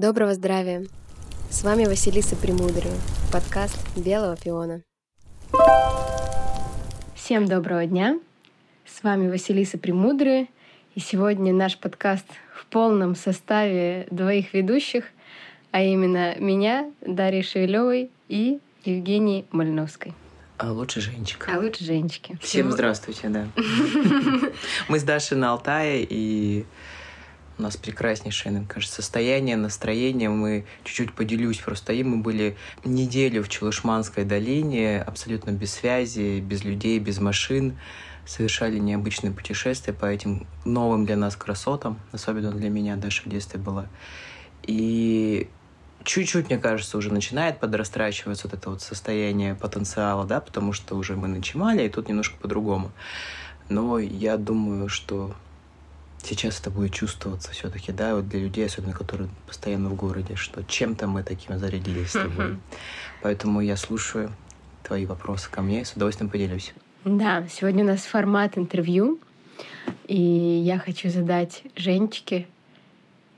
Доброго здравия! С вами Василиса Премудрая, подкаст «Белого пиона». Всем доброго дня! С вами Василиса Премудрая, и сегодня наш подкаст в полном составе двоих ведущих, а именно меня, Дарьи Шевелевой и Евгении Мальновской. А лучше Женечка. А лучше Женечки. Всем здравствуйте, да. Мы с Дашей на Алтае, и у нас прекраснейшее, мне кажется, состояние, настроение. Мы чуть-чуть поделюсь. Просто и мы были неделю в Челышманской долине, абсолютно без связи, без людей, без машин. Совершали необычные путешествия по этим новым для нас красотам. Особенно для меня Даша в детстве была. И чуть-чуть, мне кажется, уже начинает подрастрачиваться вот это вот состояние потенциала, да, потому что уже мы начинали, и тут немножко по-другому. Но я думаю, что сейчас это будет чувствоваться все-таки, да, вот для людей, особенно которые постоянно в городе, что чем-то мы таким зарядились с тобой. Поэтому я слушаю твои вопросы ко мне и с удовольствием поделюсь. Да, сегодня у нас формат интервью, и я хочу задать Женечке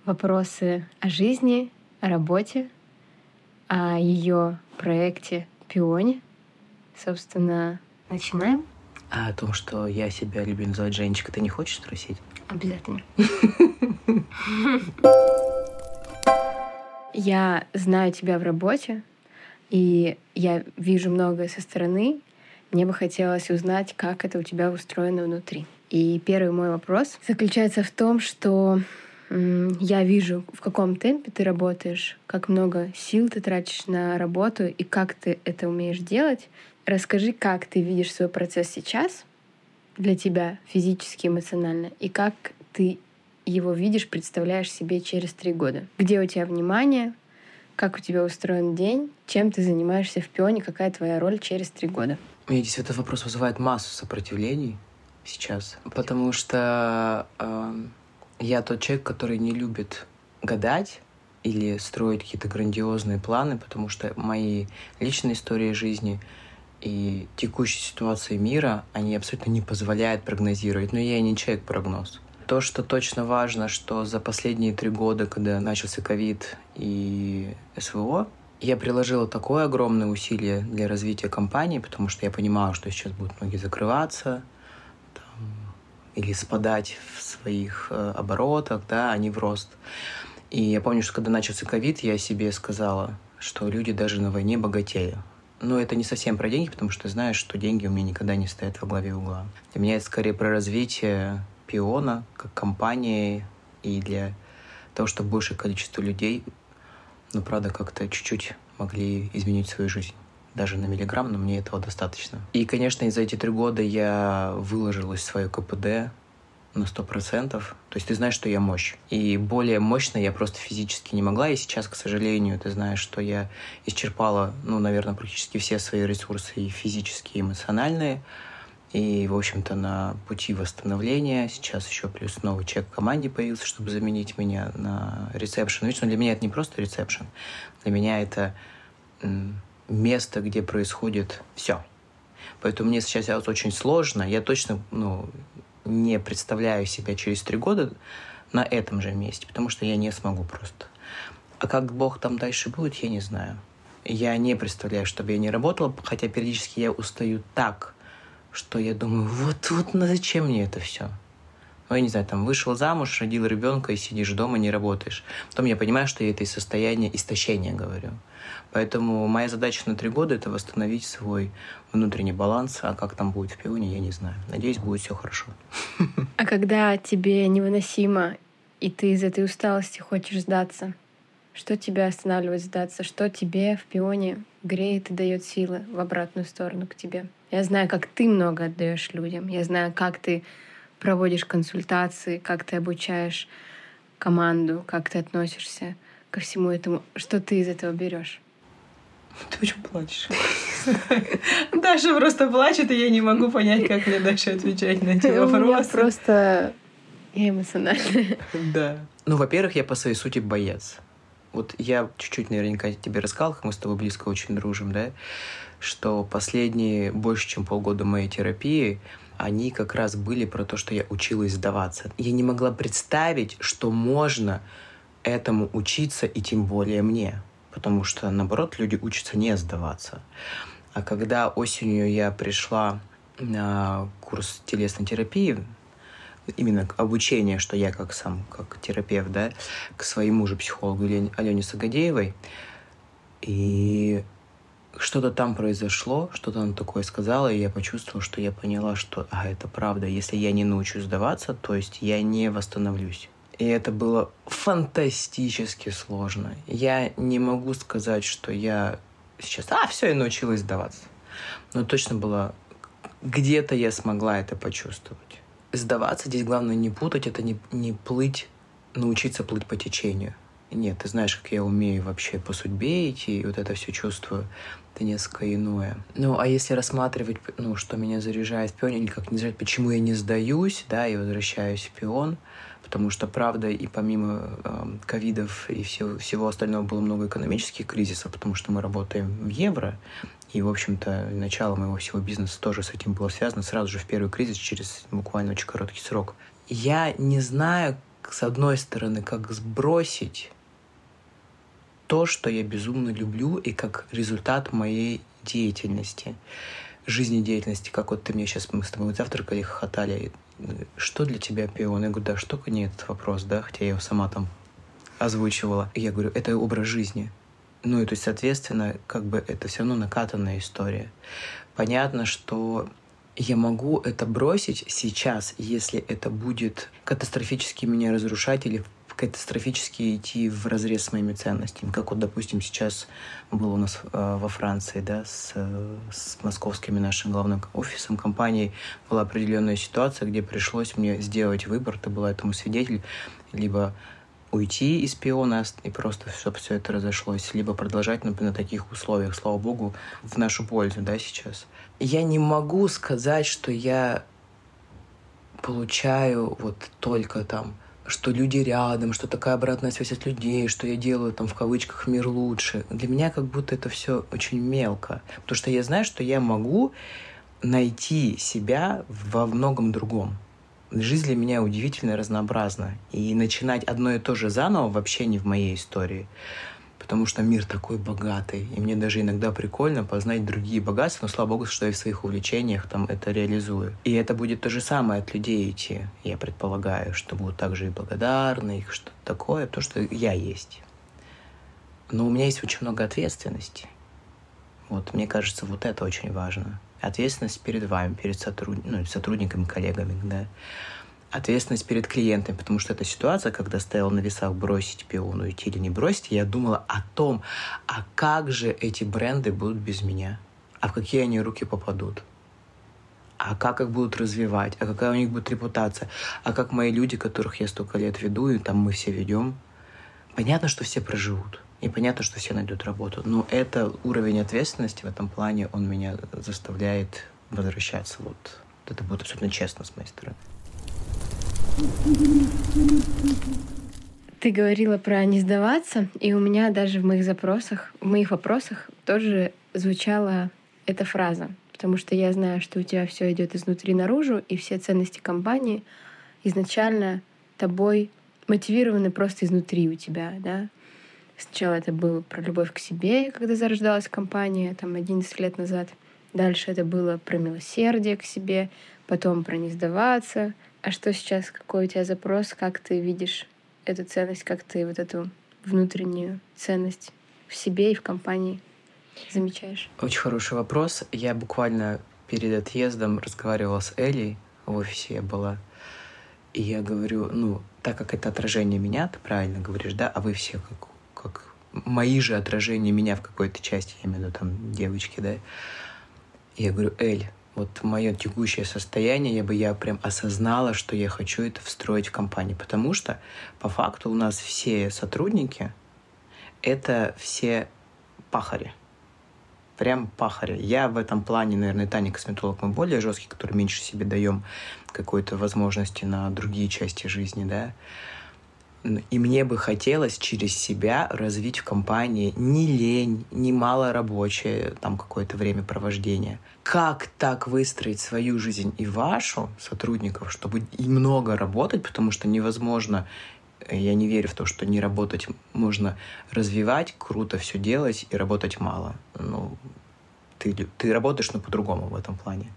вопросы о жизни, о работе, о ее проекте Пионе. Собственно, начинаем. А о том, что я себя люблю называть Женечка, ты не хочешь спросить? Обязательно. Я знаю тебя в работе, и я вижу многое со стороны. Мне бы хотелось узнать, как это у тебя устроено внутри. И первый мой вопрос заключается в том, что я вижу, в каком темпе ты работаешь, как много сил ты тратишь на работу и как ты это умеешь делать. Расскажи, как ты видишь свой процесс сейчас для тебя физически, эмоционально, и как ты его видишь, представляешь себе через три года. Где у тебя внимание, как у тебя устроен день, чем ты занимаешься в пионе, какая твоя роль через три года. Мне здесь этот вопрос вызывает массу сопротивлений сейчас, потому что э, я тот человек, который не любит гадать или строить какие-то грандиозные планы, потому что мои личные истории жизни — и текущей ситуации мира, они абсолютно не позволяют прогнозировать. Но я и не человек-прогноз. То, что точно важно, что за последние три года, когда начался ковид и СВО, я приложила такое огромное усилие для развития компании, потому что я понимала, что сейчас будут многие закрываться там, или спадать в своих э, оборотах, да, а не в рост. И я помню, что когда начался ковид, я себе сказала, что люди даже на войне богатеют. Но это не совсем про деньги, потому что знаешь, что деньги у меня никогда не стоят во главе угла. Для меня это скорее про развитие пиона как компании и для того, чтобы большее количество людей, ну, правда, как-то чуть-чуть могли изменить свою жизнь. Даже на миллиграмм, но мне этого достаточно. И, конечно, за эти три года я выложилась в свое КПД, на сто процентов. То есть ты знаешь, что я мощь. И более мощно я просто физически не могла. И сейчас, к сожалению, ты знаешь, что я исчерпала, ну, наверное, практически все свои ресурсы и физические, и эмоциональные. И, в общем-то, на пути восстановления сейчас еще плюс новый человек в команде появился, чтобы заменить меня на ресепшн. Видишь, для меня это не просто ресепшн. Для меня это место, где происходит все. Поэтому мне сейчас очень сложно. Я точно, ну, не представляю себя через три года на этом же месте, потому что я не смогу просто. А как Бог там дальше будет, я не знаю. Я не представляю, чтобы я не работала, хотя периодически я устаю так, что я думаю, вот, вот, ну зачем мне это все? Ну, я не знаю, там вышел замуж, родил ребенка и сидишь дома, не работаешь. Потом я понимаю, что я это из состояния истощения говорю. Поэтому моя задача на три года – это восстановить свой внутренний баланс, а как там будет в пионе, я не знаю. Надеюсь, будет все хорошо. А когда тебе невыносимо, и ты из этой усталости хочешь сдаться, что тебя останавливает сдаться? Что тебе в пионе греет и дает силы в обратную сторону к тебе? Я знаю, как ты много отдаешь людям. Я знаю, как ты проводишь консультации, как ты обучаешь команду, как ты относишься ко всему этому. Что ты из этого берешь? Ты почему плачешь? Даша просто плачет, и я не могу понять, как мне дальше отвечать на эти вопросы. просто я эмоциональная. Да. Ну, во-первых, я по своей сути боец. Вот я чуть-чуть наверняка тебе рассказал, как мы с тобой близко очень дружим, да, что последние больше, чем полгода моей терапии, они как раз были про то, что я училась сдаваться. Я не могла представить, что можно этому учиться, и тем более мне. Потому что, наоборот, люди учатся не сдаваться. А когда осенью я пришла на курс телесной терапии, именно обучение, что я как сам, как терапевт, да, к своему же психологу Алене Сагадеевой, и что-то там произошло, что-то она такое сказала, и я почувствовал, что я поняла, что а, это правда. Если я не научусь сдаваться, то есть я не восстановлюсь. И это было фантастически сложно. Я не могу сказать, что я сейчас, а, все, я научилась сдаваться. Но точно было, где-то я смогла это почувствовать. Сдаваться здесь главное не путать, это не, не плыть, научиться плыть по течению. Нет, ты знаешь, как я умею вообще по судьбе идти, и вот это все чувствую это несколько иное. Ну, а если рассматривать, ну, что меня заряжает в пионе, или как не заряжает, почему я не сдаюсь, да, и возвращаюсь в пион, потому что, правда, и помимо эм, ковидов и всего, всего остального было много экономических кризисов, потому что мы работаем в евро, и, в общем-то, начало моего всего бизнеса тоже с этим было связано сразу же в первый кризис, через буквально очень короткий срок. Я не знаю, с одной стороны, как сбросить то, что я безумно люблю, и как результат моей деятельности, жизнедеятельности, как вот ты мне сейчас, мы с тобой завтракали, хохотали, что для тебя пион? Я говорю, да, что не этот вопрос, да, хотя я его сама там озвучивала. Я говорю, это образ жизни. Ну и то есть, соответственно, как бы это все равно накатанная история. Понятно, что я могу это бросить сейчас, если это будет катастрофически меня разрушать или катастрофически идти в разрез с моими ценностями. Как вот, допустим, сейчас было у нас э, во Франции, да, с, с московским нашим главным офисом компании была определенная ситуация, где пришлось мне сделать выбор, ты была этому свидетель, либо уйти из пиона и просто все, все это разошлось, либо продолжать на, на таких условиях, слава богу, в нашу пользу, да, сейчас. Я не могу сказать, что я получаю вот только там что люди рядом, что такая обратная связь от людей, что я делаю там в кавычках мир лучше. Для меня как будто это все очень мелко. Потому что я знаю, что я могу найти себя во многом другом. Жизнь для меня удивительно разнообразна. И начинать одно и то же заново вообще не в моей истории потому что мир такой богатый, и мне даже иногда прикольно познать другие богатства, но слава богу, что я в своих увлечениях там это реализую. И это будет то же самое от людей идти, я предполагаю, что будут также и благодарны, их что-то такое, то, что я есть. Но у меня есть очень много ответственности. Вот, мне кажется, вот это очень важно. Ответственность перед вами, перед сотруд... ну, сотрудниками, коллегами, да ответственность перед клиентами, потому что эта ситуация, когда стояла на весах бросить пиону, идти или не бросить, я думала о том, а как же эти бренды будут без меня, а в какие они руки попадут, а как их будут развивать, а какая у них будет репутация, а как мои люди, которых я столько лет веду, и там мы все ведем. Понятно, что все проживут. И понятно, что все найдут работу. Но это уровень ответственности в этом плане, он меня заставляет возвращаться. Вот это будет абсолютно честно с моей стороны. Ты говорила про не сдаваться, и у меня даже в моих запросах, в моих вопросах тоже звучала эта фраза, потому что я знаю, что у тебя все идет изнутри наружу, и все ценности компании изначально тобой мотивированы просто изнутри у тебя, да. Сначала это было про любовь к себе, когда зарождалась компания, там, 11 лет назад. Дальше это было про милосердие к себе, потом про не сдаваться, а что сейчас? Какой у тебя запрос? Как ты видишь эту ценность? Как ты вот эту внутреннюю ценность в себе и в компании замечаешь? Очень хороший вопрос. Я буквально перед отъездом разговаривала с Элей, в офисе я была, и я говорю, ну, так как это отражение меня, ты правильно говоришь, да, а вы все как, как мои же отражения меня в какой-то части, я имею в виду там девочки, да, и я говорю, Эль, вот мое текущее состояние, я бы я прям осознала, что я хочу это встроить в компанию. Потому что по факту у нас все сотрудники — это все пахари. Прям пахари. Я в этом плане, наверное, Таня косметолог, мы более жесткий, который меньше себе даем какой-то возможности на другие части жизни, да. И мне бы хотелось через себя развить в компании не лень, не мало рабочее, там какое-то время провождения. Как так выстроить свою жизнь и вашу, сотрудников, чтобы и много работать, потому что невозможно Я не верю в то, что не работать можно развивать, круто все делать и работать мало. Ну, ты, ты работаешь, но по-другому в этом плане.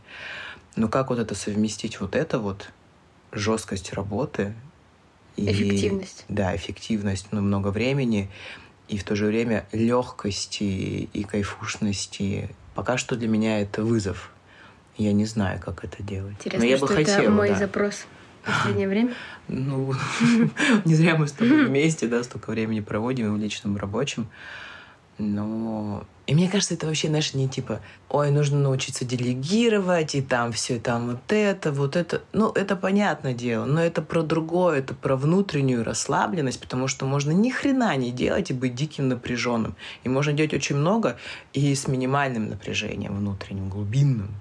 Но как вот это совместить вот это вот, жесткость работы и, эффективность. Да, эффективность, ну, много времени, и в то же время легкости и кайфушности. Пока что для меня это вызов. Я не знаю, как это делать. Интересно, Но я бы что хотела, это мой да. запрос в последнее время? Ну, не зря мы с тобой вместе, да, столько времени проводим в личном рабочем. Но и мне кажется, это вообще, знаешь, не типа, ой, нужно научиться делегировать, и там все, там вот это, вот это. Ну, это понятное дело, но это про другое, это про внутреннюю расслабленность, потому что можно ни хрена не делать и быть диким напряженным. И можно делать очень много и с минимальным напряжением внутренним, глубинным.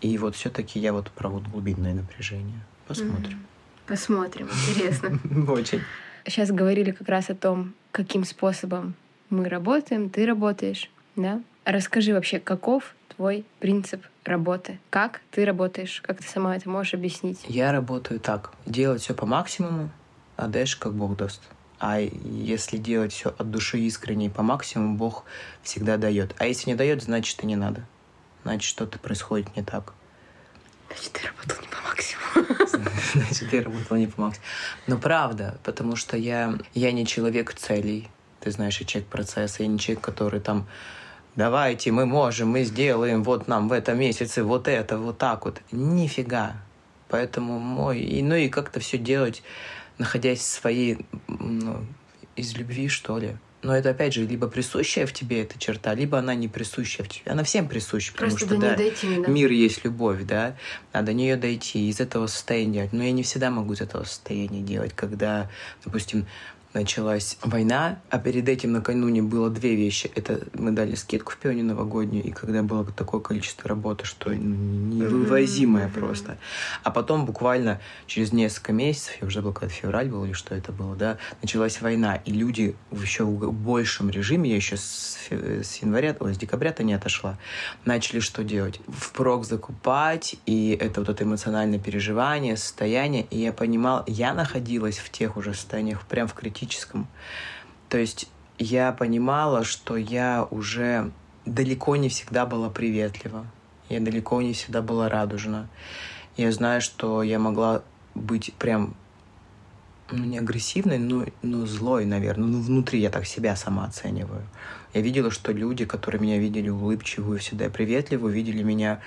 И вот все-таки я вот про вот глубинное напряжение. Посмотрим. Посмотрим, интересно. Очень. Сейчас говорили как раз о том, каким способом мы работаем, ты работаешь да? Расскажи вообще, каков твой принцип работы? Как ты работаешь? Как ты сама это можешь объяснить? Я работаю так. Делать все по максимуму, а дальше как Бог даст. А если делать все от души искренне и по максимуму, Бог всегда дает. А если не дает, значит и не надо. Значит, что-то происходит не так. Значит, ты работал не по максимуму. Значит, я работал не по максимуму. Но правда, потому что я, я не человек целей. Ты знаешь, я человек процесса, я не человек, который там давайте, мы можем, мы сделаем, вот нам в этом месяце вот это, вот так вот. Нифига. Поэтому мой... И, ну и как-то все делать, находясь в своей... Ну, из любви, что ли. Но это, опять же, либо присущая в тебе эта черта, либо она не присущая в тебе. Она всем присуща, потому Просто что, да, дойти, да, мир есть любовь, да, а до нее дойти, из этого состояния делать. Но я не всегда могу из этого состояния делать, когда, допустим, началась война, а перед этим накануне было две вещи. Это мы дали скидку в пионе новогоднюю, и когда было такое количество работы, что невывозимое просто. А потом буквально через несколько месяцев, я уже был когда февраль был или что это было, да, началась война, и люди в еще в большем режиме, я еще с, с января, ой, с декабря-то не отошла, начали что делать? Впрок закупать, и это вот это эмоциональное переживание, состояние, и я понимал, я находилась в тех уже состояниях прям в критическом психологическом. То есть я понимала, что я уже далеко не всегда была приветлива. Я далеко не всегда была радужна. Я знаю, что я могла быть прям ну, не агрессивной, но, но злой, наверное. Ну, внутри я так себя сама оцениваю. Я видела, что люди, которые меня видели улыбчивую, всегда приветливую, видели меня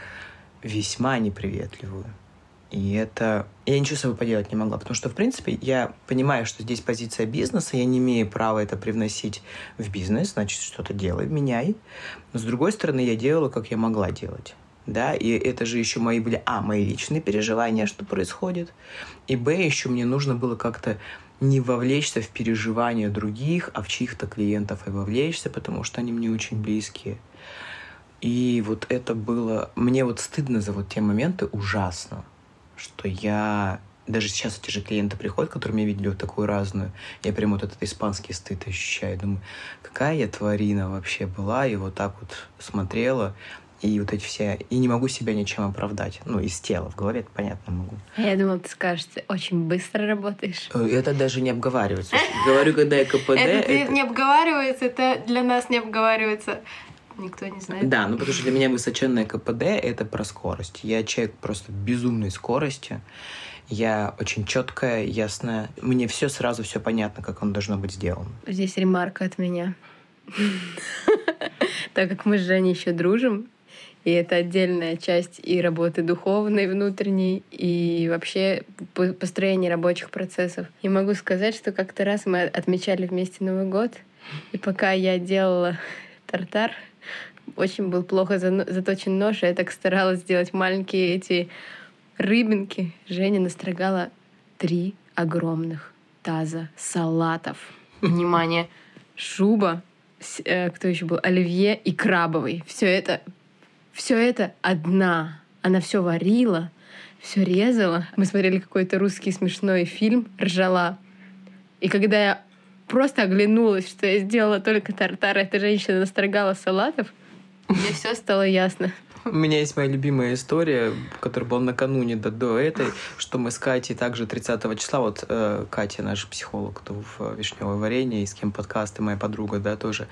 весьма неприветливую. И это... Я ничего с собой поделать не могла, потому что, в принципе, я понимаю, что здесь позиция бизнеса, я не имею права это привносить в бизнес, значит, что-то делай, меняй. Но, с другой стороны, я делала, как я могла делать. Да, и это же еще мои были, а, мои личные переживания, что происходит, и, б, еще мне нужно было как-то не вовлечься в переживания других, а в чьих-то клиентов и вовлечься, потому что они мне очень близкие. И вот это было... Мне вот стыдно за вот те моменты ужасно что я даже сейчас эти же клиенты приходят, которые меня видели вот такую разную, я прям вот этот испанский стыд ощущаю. Думаю, какая я тварина вообще была, и вот так вот смотрела, и вот эти все... И не могу себя ничем оправдать. Ну, из тела, в голове это понятно могу. А я думала, ты скажешь, ты очень быстро работаешь. Э, это даже не обговаривается. Говорю, когда я КПД... Это не обговаривается, это для нас не обговаривается никто не знает. Да, ну потому что для меня высоченное КПД — это про скорость. Я человек просто безумной скорости. Я очень четкая, ясная. Мне все сразу все понятно, как он должно быть сделано. Здесь ремарка от меня. Так как мы с Женей еще дружим, и это отдельная часть и работы духовной, внутренней, и вообще построения рабочих процессов. И могу сказать, что как-то раз мы отмечали вместе Новый год, и пока я делала тартар, очень был плохо заточен нож, и я так старалась сделать маленькие эти рыбинки. Женя настрогала три огромных таза салатов. Внимание! Шуба, э, кто еще был? Оливье и крабовый. Все это, все это одна. Она все варила, все резала. Мы смотрели какой-то русский смешной фильм, ржала. И когда я просто оглянулась, что я сделала только тартар, эта женщина настрогала салатов, мне все стало ясно. У меня есть моя любимая история, которая была накануне до, до этой, что мы с Катей также 30 числа, вот э, Катя, наш психолог, кто в «Вишневое варенье», и с кем подкасты, моя подруга, да, тоже.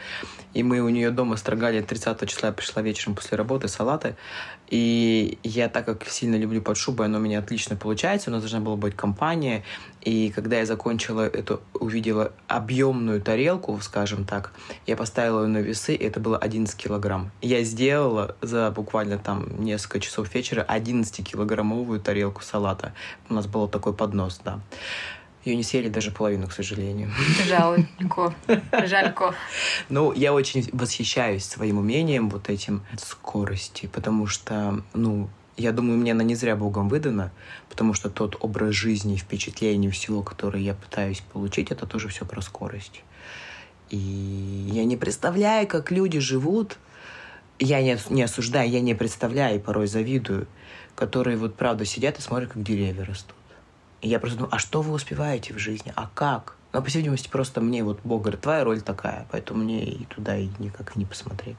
И мы у нее дома строгали 30 числа, пришла вечером после работы, салаты, и я, так как сильно люблю под шубой, оно у меня отлично получается, у нас должна была быть компания, и когда я закончила эту, увидела объемную тарелку, скажем так, я поставила ее на весы, и это было 11 килограмм. Я сделала за буквально там несколько часов вечера 11-килограммовую тарелку салата. У нас был такой поднос, да. Ее не съели даже половину, к сожалению. Жалко. Жалько. Ну, я очень восхищаюсь своим умением вот этим скорости, потому что, ну, я думаю, мне она не зря Богом выдана, потому что тот образ жизни, впечатление всего, которое я пытаюсь получить, это тоже все про скорость. И я не представляю, как люди живут. Я не, не осуждаю, я не представляю, и порой завидую, которые вот правда сидят и смотрят, как деревья растут. И я просто думаю, а что вы успеваете в жизни? А как? Ну, по всей видимости, просто мне вот Бог говорит, твоя роль такая, поэтому мне и туда и никак не посмотреть.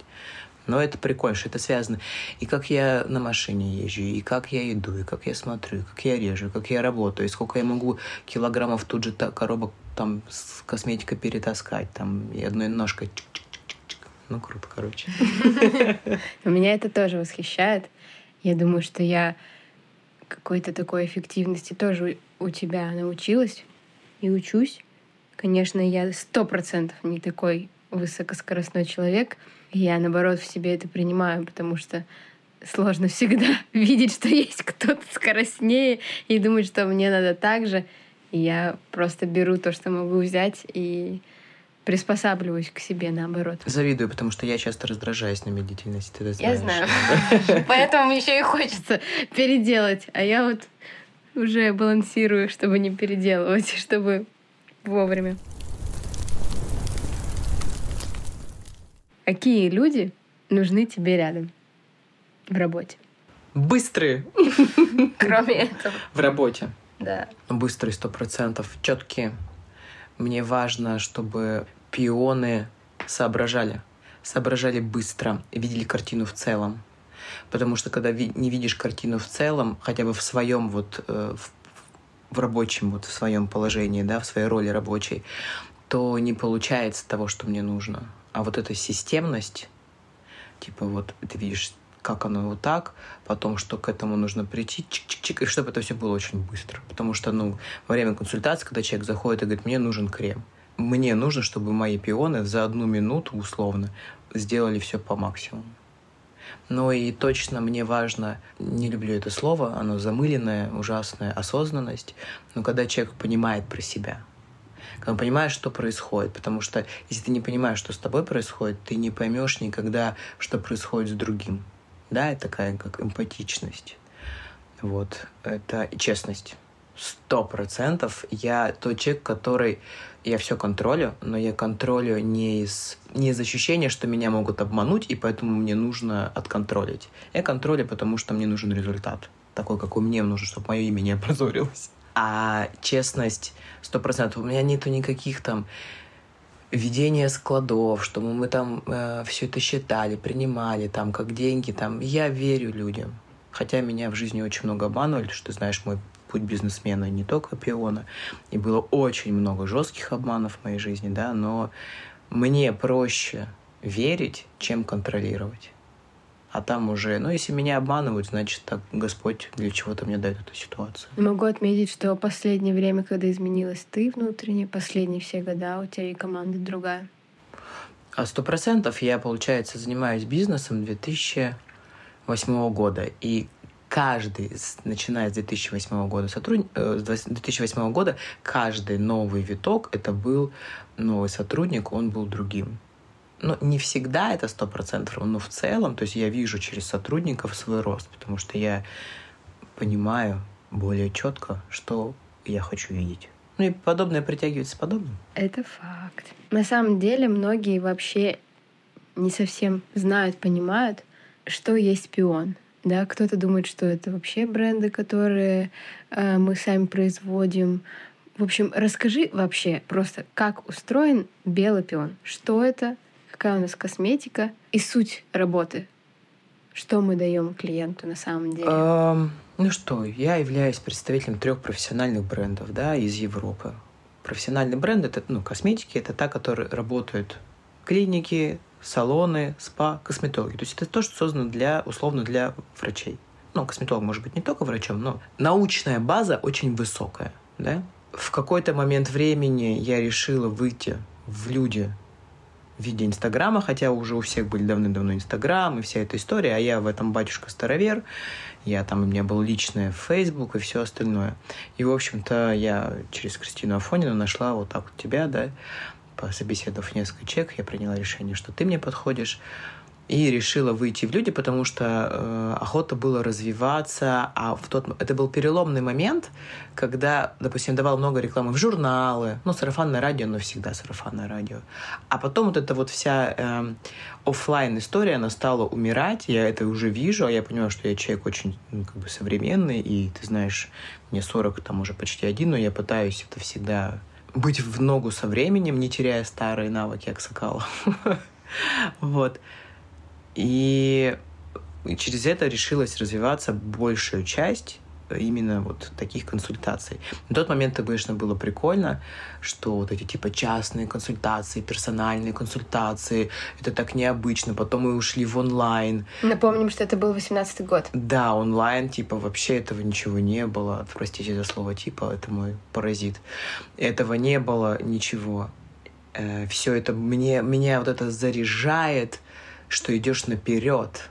Но это прикольно, что это связано. И как я на машине езжу, и как я иду, и как я смотрю, и как я режу, и как я работаю, и сколько я могу килограммов тут же коробок там с косметикой перетаскать, там, и одной ножкой ну, круто, короче. Меня это тоже восхищает. Я думаю, что я какой-то такой эффективности тоже у тебя научилась и учусь. Конечно, я сто процентов не такой высокоскоростной человек. Я, наоборот, в себе это принимаю, потому что сложно всегда видеть, что есть кто-то скоростнее и думать, что мне надо так же. Я просто беру то, что могу взять и приспосабливаюсь к себе наоборот. Завидую, потому что я часто раздражаюсь на медлительность. Ты знаешь. Я знаю. Поэтому еще и хочется переделать. А я вот уже балансирую, чтобы не переделывать, чтобы вовремя. Какие люди нужны тебе рядом в работе? Быстрые. Кроме этого. В работе. Да. Быстрые сто процентов, четкие. Мне важно, чтобы пионы соображали. Соображали быстро, видели картину в целом. Потому что когда не видишь картину в целом, хотя бы в своем вот э, в, в рабочем вот в своем положении, да, в своей роли рабочей, то не получается того, что мне нужно. А вот эта системность, типа вот ты видишь, как оно вот так, потом, что к этому нужно прийти, чик-чик-чик, и чтобы это все было очень быстро. Потому что, ну, во время консультации, когда человек заходит и говорит, мне нужен крем, мне нужно, чтобы мои пионы за одну минуту, условно, сделали все по максимуму. Но и точно мне важно, не люблю это слово, оно замыленное, ужасное, осознанность, но когда человек понимает про себя, когда он понимает, что происходит, потому что если ты не понимаешь, что с тобой происходит, ты не поймешь никогда, что происходит с другим. Да, это такая как эмпатичность. Вот, это честность. Сто процентов я тот человек, который я все контролю, но я контролю не из, не из ощущения, что меня могут обмануть, и поэтому мне нужно отконтролить. Я контролю, потому что мне нужен результат. Такой, какой мне нужен, чтобы мое имя не опозорилось. А честность сто процентов. У меня нету никаких там ведения складов, чтобы мы там э, все это считали, принимали, там, как деньги, там. Я верю людям. Хотя меня в жизни очень много обманывали, что ты знаешь мой путь бизнесмена, не только пиона. И было очень много жестких обманов в моей жизни, да, но мне проще верить, чем контролировать. А там уже, ну, если меня обманывают, значит, так Господь для чего-то мне дает эту ситуацию. Могу отметить, что последнее время, когда изменилась ты внутренне, последние все года, у тебя и команда другая. А сто процентов я, получается, занимаюсь бизнесом 2008 года. И каждый, начиная с 2008 года, сотруд... э, с 2008 года, каждый новый виток, это был новый сотрудник, он был другим. Но не всегда это сто процентов, но в целом, то есть я вижу через сотрудников свой рост, потому что я понимаю более четко, что я хочу видеть. Ну и подобное притягивается подобным. Это факт. На самом деле многие вообще не совсем знают, понимают, что есть пион. Да, кто-то думает, что это вообще бренды, которые э, мы сами производим. В общем, расскажи вообще просто, как устроен белый пион. Что это, какая у нас косметика и суть работы. Что мы даем клиенту на самом деле? Эм, ну что, я являюсь представителем трех профессиональных брендов, да, из Европы. Профессиональный бренд это, ну, косметики, это та, которая работают клиники, салоны, спа, косметологи. То есть это то, что создано для, условно, для врачей. Ну, косметолог может быть не только врачом, но научная база очень высокая, да. В какой-то момент времени я решила выйти в люди в виде Инстаграма, хотя уже у всех были давным-давно Инстаграм и вся эта история, а я в этом батюшка-старовер, я там, у меня был личный Facebook и все остальное. И, в общем-то, я через Кристину Афонину нашла вот так вот тебя, да, пособеседовав несколько человек, я приняла решение, что ты мне подходишь и решила выйти в люди, потому что э, охота было развиваться, а в тот это был переломный момент, когда, допустим, давал много рекламы в журналы, ну сарафанное радио, но всегда сарафанное радио, а потом вот эта вот вся э, офлайн история, она стала умирать, я это уже вижу, а я понимаю, что я человек очень ну, как бы современный, и ты знаешь, мне 40 там уже почти один, но я пытаюсь это всегда быть в ногу со временем, не теряя старые навыки Аксакала. Вот. И через это решилась развиваться большую часть именно вот таких консультаций. На тот момент это, конечно, было прикольно, что вот эти типа частные консультации, персональные консультации, это так необычно. Потом мы ушли в онлайн. Напомним, что это был 18 год. Да, онлайн, типа, вообще этого ничего не было. Простите за слово типа, это мой паразит. Этого не было ничего. Э, все это мне, меня вот это заряжает, что идешь наперед.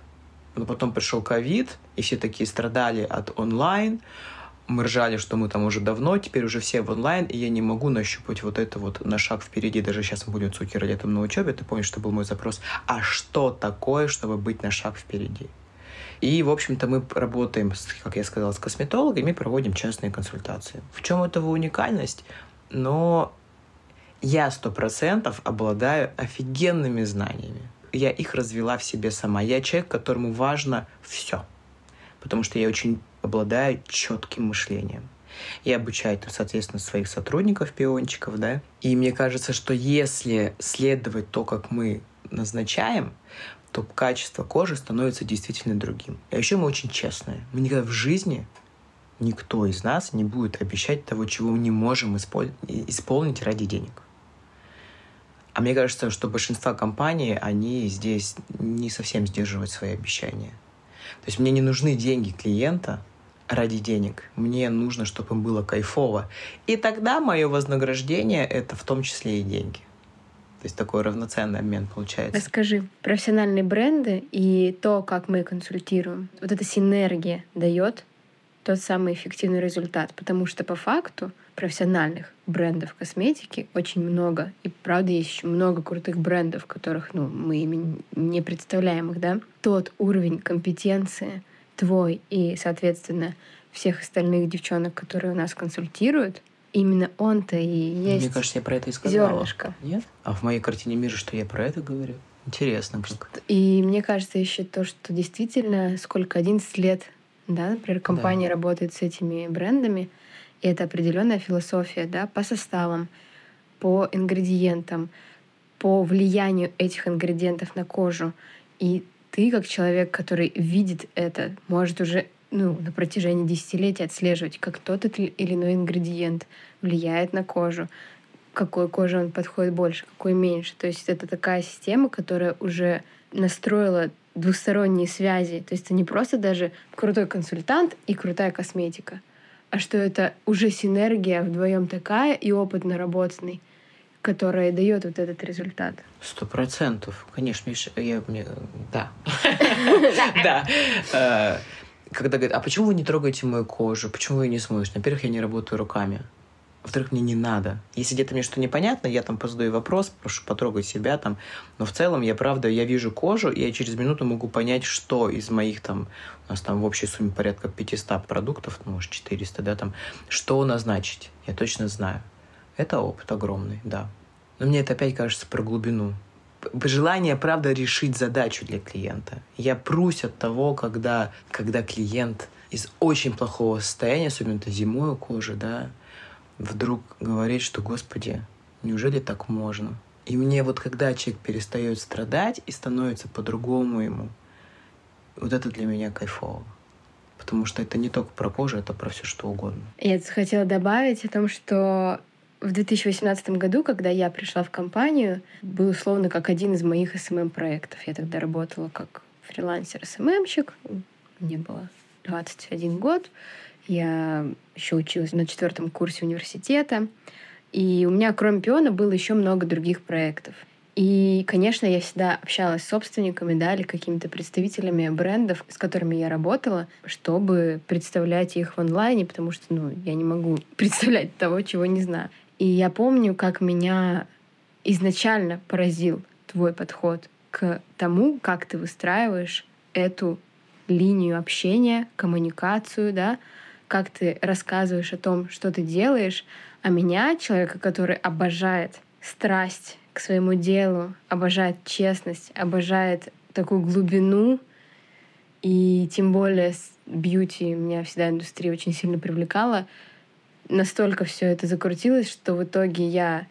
Но потом пришел ковид, и все такие страдали от онлайн. Мы ржали, что мы там уже давно, теперь уже все в онлайн, и я не могу нащупать вот это вот на шаг впереди. Даже сейчас мы будем цукер летом на учебе, ты помнишь, что был мой запрос. А что такое, чтобы быть на шаг впереди? И, в общем-то, мы работаем, как я сказал, с косметологами, проводим частные консультации. В чем этого уникальность? Но я сто процентов обладаю офигенными знаниями я их развела в себе сама. Я человек, которому важно все, потому что я очень обладаю четким мышлением. Я обучаю, соответственно, своих сотрудников, пиончиков, да. И мне кажется, что если следовать то, как мы назначаем, то качество кожи становится действительно другим. И еще мы очень честные. Мы никогда в жизни никто из нас не будет обещать того, чего мы не можем исполнить ради денег. А мне кажется, что большинство компаний, они здесь не совсем сдерживают свои обещания. То есть мне не нужны деньги клиента ради денег. Мне нужно, чтобы им было кайфово. И тогда мое вознаграждение — это в том числе и деньги. То есть такой равноценный обмен получается. Расскажи, профессиональные бренды и то, как мы консультируем, вот эта синергия дает тот самый эффективный результат. Потому что по факту профессиональных брендов косметики очень много. И правда есть еще много крутых брендов, которых ну, мы ими не представляем их, да. Тот уровень компетенции твой и, соответственно, всех остальных девчонок, которые у нас консультируют, именно он-то и есть. Мне кажется, я про это и сказала. Зернышко. Нет? А в моей картине мира, что я про это говорю? Интересно. Как. И мне кажется еще то, что действительно сколько, 11 лет, да, например, компания да. работает с этими брендами, и это определенная философия да, по составам, по ингредиентам, по влиянию этих ингредиентов на кожу. И ты, как человек, который видит это, может уже ну, на протяжении десятилетий отслеживать, как тот или иной ингредиент влияет на кожу, какой коже он подходит больше, какой меньше. То есть это такая система, которая уже настроила двусторонние связи. То есть это не просто даже крутой консультант и крутая косметика, а что это уже синергия вдвоем такая и опыт наработанный, которая дает вот этот результат. Сто процентов, конечно, я мне да, да. Э, когда говорят, а почему вы не трогаете мою кожу, почему вы не смоешь? Во-первых, я не работаю руками. Во-вторых, мне не надо. Если где-то мне что непонятно, я там позадаю вопрос, прошу потрогать себя там. Но в целом я, правда, я вижу кожу, и я через минуту могу понять, что из моих там, у нас там в общей сумме порядка 500 продуктов, ну, может, 400, да, там, что назначить. Я точно знаю. Это опыт огромный, да. Но мне это опять кажется про глубину. Желание, правда, решить задачу для клиента. Я прусь от того, когда, когда клиент из очень плохого состояния, особенно это зимой у кожи, да, вдруг говорит, что, Господи, неужели так можно? И мне вот когда человек перестает страдать и становится по-другому ему, Вот это для меня кайфово. Потому что это не только про кожу, это про все что угодно. Я хотела добавить о том, что в 2018 году, когда я пришла в компанию, был условно как один из моих СММ-проектов. Я тогда работала как фрилансер-СММщик. Мне было 21 год. Я еще училась на четвертом курсе университета. И у меня, кроме пиона, было еще много других проектов. И, конечно, я всегда общалась с собственниками, да, или какими-то представителями брендов, с которыми я работала, чтобы представлять их в онлайне, потому что, ну, я не могу представлять того, чего не знаю. И я помню, как меня изначально поразил твой подход к тому, как ты выстраиваешь эту линию общения, коммуникацию, да, как ты рассказываешь о том, что ты делаешь, а меня, человека, который обожает страсть к своему делу, обожает честность, обожает такую глубину, и тем более бьюти меня всегда индустрия очень сильно привлекала, настолько все это закрутилось, что в итоге я,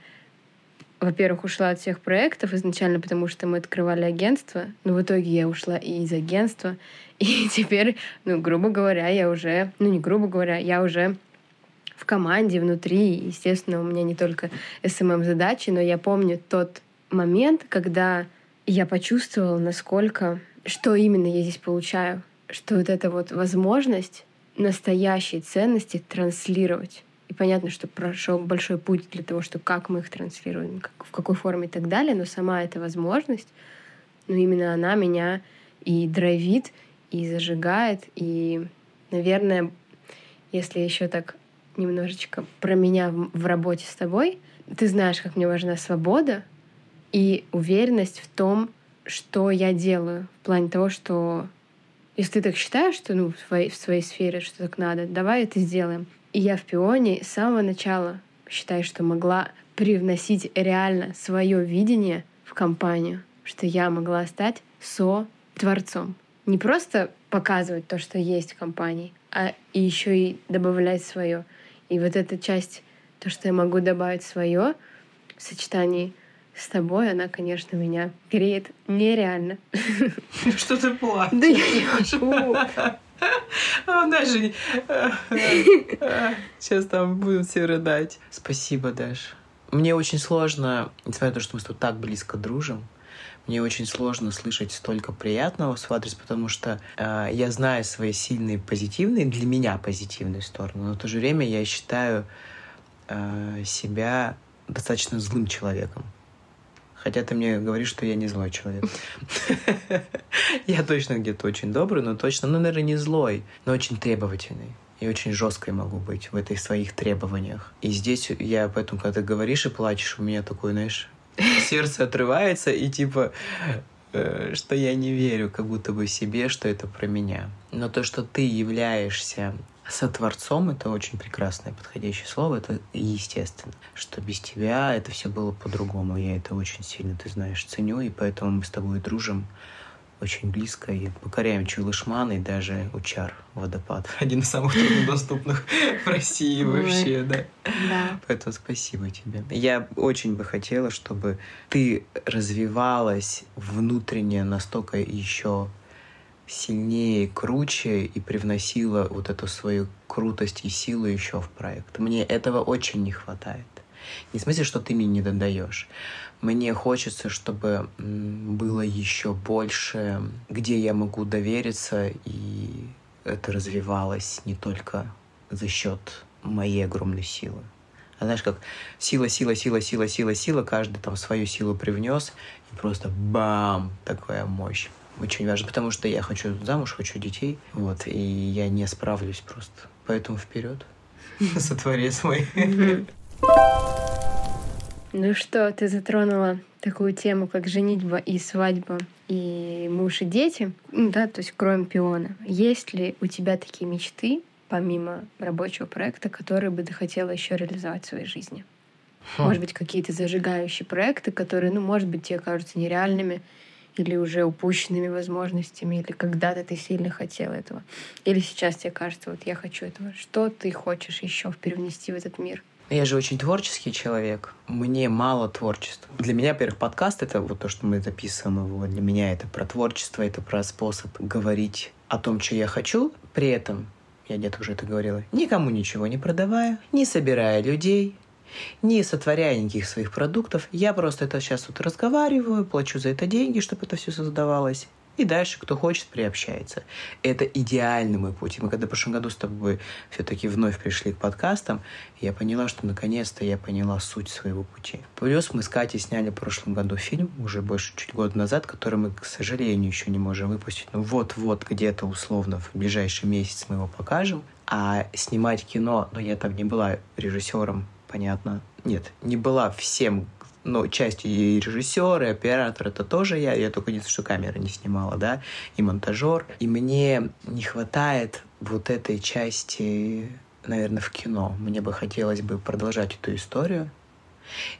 во-первых, ушла от всех проектов изначально, потому что мы открывали агентство, но в итоге я ушла и из агентства, и теперь, ну, грубо говоря, я уже, ну, не грубо говоря, я уже в команде, внутри. Естественно, у меня не только SMM-задачи, но я помню тот момент, когда я почувствовала, насколько, что именно я здесь получаю, что вот эта вот возможность настоящие ценности транслировать и понятно, что прошел большой путь для того, что как мы их транслируем, как, в какой форме и так далее, но сама эта возможность, ну именно она меня и драйвит, и зажигает, и, наверное, если еще так немножечко про меня в, в работе с тобой, ты знаешь, как мне важна свобода и уверенность в том, что я делаю, в плане того, что если ты так считаешь, что ну, в, своей, в своей сфере, что так надо, давай это сделаем. И я в пионе с самого начала считаю, что могла привносить реально свое видение в компанию, что я могла стать со-творцом. Не просто показывать то, что есть в компании, а еще и добавлять свое. И вот эта часть, то, что я могу добавить свое в сочетании с тобой, она, конечно, меня греет нереально. Что ты плачешь? Да я не могу. Даже... Сейчас там будут все рыдать. Спасибо, Даш. Мне очень сложно, несмотря на то, что мы с тобой так близко дружим, мне очень сложно слышать столько приятного в адрес, потому что э, я знаю свои сильные позитивные, для меня позитивные стороны, но в то же время я считаю э, себя достаточно злым человеком. Хотя ты мне говоришь, что я не злой человек. Я точно где-то очень добрый, но точно, ну, наверное, не злой, но очень требовательный. И очень жесткой могу быть в этих своих требованиях. И здесь я поэтому, когда ты говоришь и плачешь, у меня такое, знаешь, сердце отрывается, и типа, э, что я не верю как будто бы себе, что это про меня. Но то, что ты являешься сотворцом, это очень прекрасное подходящее слово, это естественно, что без тебя это все было по-другому. Я это очень сильно, ты знаешь, ценю, и поэтому мы с тобой дружим очень близко и покоряем Чулышман и даже Учар водопад. Один из самых труднодоступных в России вообще, да. Да. Поэтому спасибо тебе. Я очень бы хотела, чтобы ты развивалась внутренне настолько еще сильнее, круче и привносила вот эту свою крутость и силу еще в проект. Мне этого очень не хватает. Не в смысле, что ты мне не додаешь. Мне хочется, чтобы было еще больше, где я могу довериться, и это развивалось не только за счет моей огромной силы. А знаешь, как сила, сила, сила, сила, сила, сила, каждый там свою силу привнес, и просто бам, такая мощь очень важно, потому что я хочу замуж, хочу детей, вот, и я не справлюсь просто. Поэтому вперед, сотворец мой. Ну что, ты затронула такую тему, как женитьба и свадьба, и муж и дети, ну, да, то есть кроме пиона. Есть ли у тебя такие мечты, помимо рабочего проекта, которые бы ты хотела еще реализовать в своей жизни? Хм. Может быть, какие-то зажигающие проекты, которые, ну, может быть, тебе кажутся нереальными, или уже упущенными возможностями, или когда-то ты сильно хотел этого, или сейчас тебе кажется, вот я хочу этого. Что ты хочешь еще привнести в этот мир? Я же очень творческий человек. Мне мало творчества. Для меня, во-первых, подкаст — это вот то, что мы записываем его. Для меня это про творчество, это про способ говорить о том, что я хочу. При этом, я где-то уже это говорила, никому ничего не продавая, не собирая людей, не сотворяя никаких своих продуктов. Я просто это сейчас вот разговариваю, плачу за это деньги, чтобы это все создавалось. И дальше, кто хочет, приобщается. Это идеальный мой путь. И мы когда в прошлом году с тобой все-таки вновь пришли к подкастам, я поняла, что наконец-то я поняла суть своего пути. Плюс мы с Катей сняли в прошлом году фильм, уже больше чуть год назад, который мы, к сожалению, еще не можем выпустить. Но вот-вот где-то условно в ближайший месяц мы его покажем. А снимать кино, но ну, я там не была режиссером, понятно. Нет, не была всем ну, частью и режиссер, и оператор, это тоже я. Я только единственное, что камера не снимала, да, и монтажер. И мне не хватает вот этой части, наверное, в кино. Мне бы хотелось бы продолжать эту историю.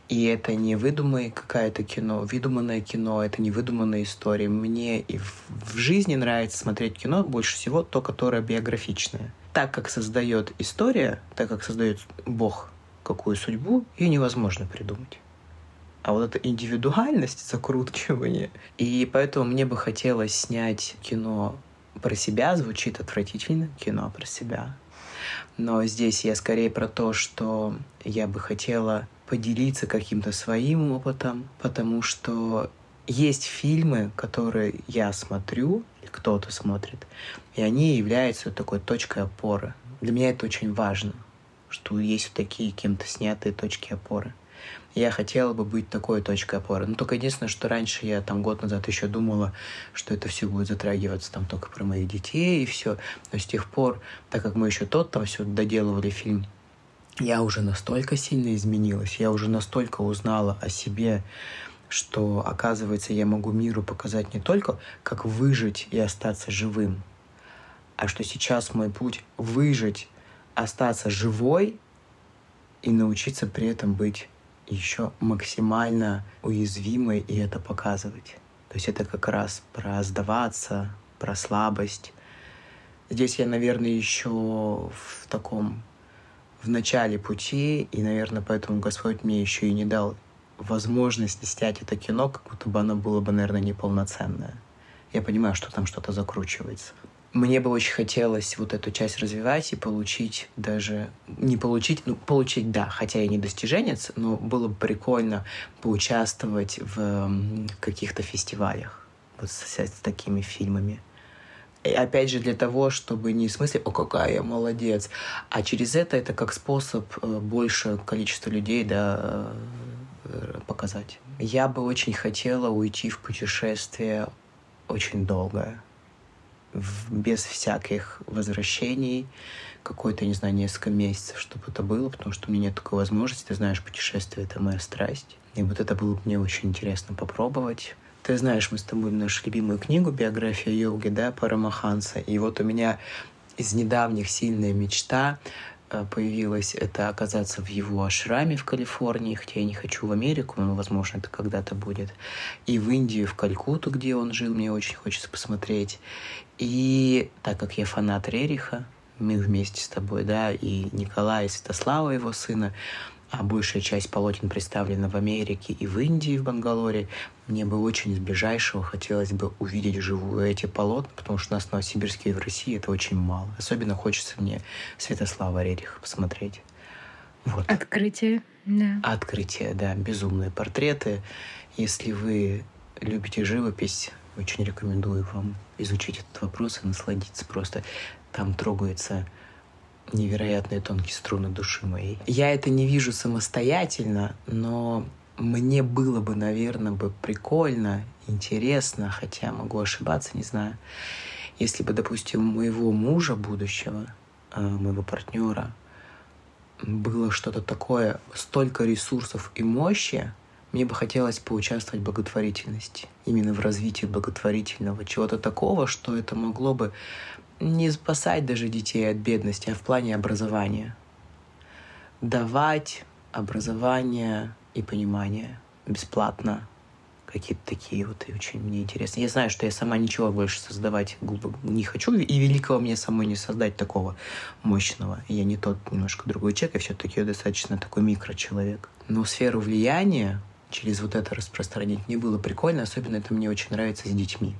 И это не выдуманное какое-то кино, выдуманное кино, это не выдуманная история. Мне и в, в жизни нравится смотреть кино больше всего то, которое биографичное. Так как создает история, так как создает Бог какую судьбу, ее невозможно придумать а вот эта индивидуальность, закручивание. И поэтому мне бы хотелось снять кино про себя, звучит отвратительно, кино про себя. Но здесь я скорее про то, что я бы хотела поделиться каким-то своим опытом, потому что есть фильмы, которые я смотрю, или кто-то смотрит, и они являются такой точкой опоры. Для меня это очень важно, что есть такие кем-то снятые точки опоры я хотела бы быть такой точкой опоры. Но только единственное, что раньше я там год назад еще думала, что это все будет затрагиваться там только про моих детей и все. Но с тех пор, так как мы еще тот там все доделывали фильм, я уже настолько сильно изменилась, я уже настолько узнала о себе, что, оказывается, я могу миру показать не только, как выжить и остаться живым, а что сейчас мой путь выжить, остаться живой и научиться при этом быть еще максимально уязвимой и это показывать. То есть это как раз про сдаваться, про слабость. Здесь я, наверное, еще в таком в начале пути, и, наверное, поэтому Господь мне еще и не дал возможность снять это кино, как будто бы оно было бы, наверное, неполноценное. Я понимаю, что там что-то закручивается. Мне бы очень хотелось вот эту часть развивать и получить даже... Не получить, ну, получить, да, хотя я не достиженец, но было бы прикольно поучаствовать в каких-то фестивалях вот с, с такими фильмами. И опять же, для того, чтобы не в смысле «О, какая я молодец», а через это это как способ э, больше количество людей да, э, показать. Я бы очень хотела уйти в путешествие очень долгое без всяких возвращений, какой-то, не знаю, несколько месяцев, чтобы это было, потому что у меня нет такой возможности. Ты знаешь, путешествие — это моя страсть. И вот это было бы мне очень интересно попробовать. Ты знаешь, мы с тобой нашу любимую книгу «Биография йоги», да, Парамаханса. И вот у меня из недавних сильная мечта появилось, это оказаться в его ашраме в Калифорнии, хотя я не хочу в Америку, но, возможно, это когда-то будет. И в Индию, в Калькуту, где он жил, мне очень хочется посмотреть. И так как я фанат Рериха, мы вместе с тобой, да, и Николая и Святослава, его сына, а большая часть полотен представлена в Америке и в Индии, в Бангалоре. Мне бы очень из ближайшего хотелось бы увидеть живую эти полотна, потому что у нас в Новосибирске и в России это очень мало. Особенно хочется мне Святослава Рериха посмотреть. Вот. Открытие, да. Открытие, да, безумные портреты. Если вы любите живопись, очень рекомендую вам изучить этот вопрос и насладиться просто. Там трогается невероятные тонкие струны души моей. Я это не вижу самостоятельно, но мне было бы, наверное, бы прикольно, интересно, хотя могу ошибаться, не знаю, если бы, допустим, моего мужа будущего, э, моего партнера, было что-то такое, столько ресурсов и мощи, мне бы хотелось поучаствовать в благотворительности, именно в развитии благотворительного, чего-то такого, что это могло бы не спасать даже детей от бедности, а в плане образования. Давать образование и понимание бесплатно какие-то такие вот и очень мне интересно. Я знаю, что я сама ничего больше создавать не хочу, и великого мне самой не создать такого мощного. Я не тот, немножко другой человек, я все-таки достаточно такой микрочеловек. Но сферу влияния через вот это распространить мне было прикольно, особенно это мне очень нравится с детьми.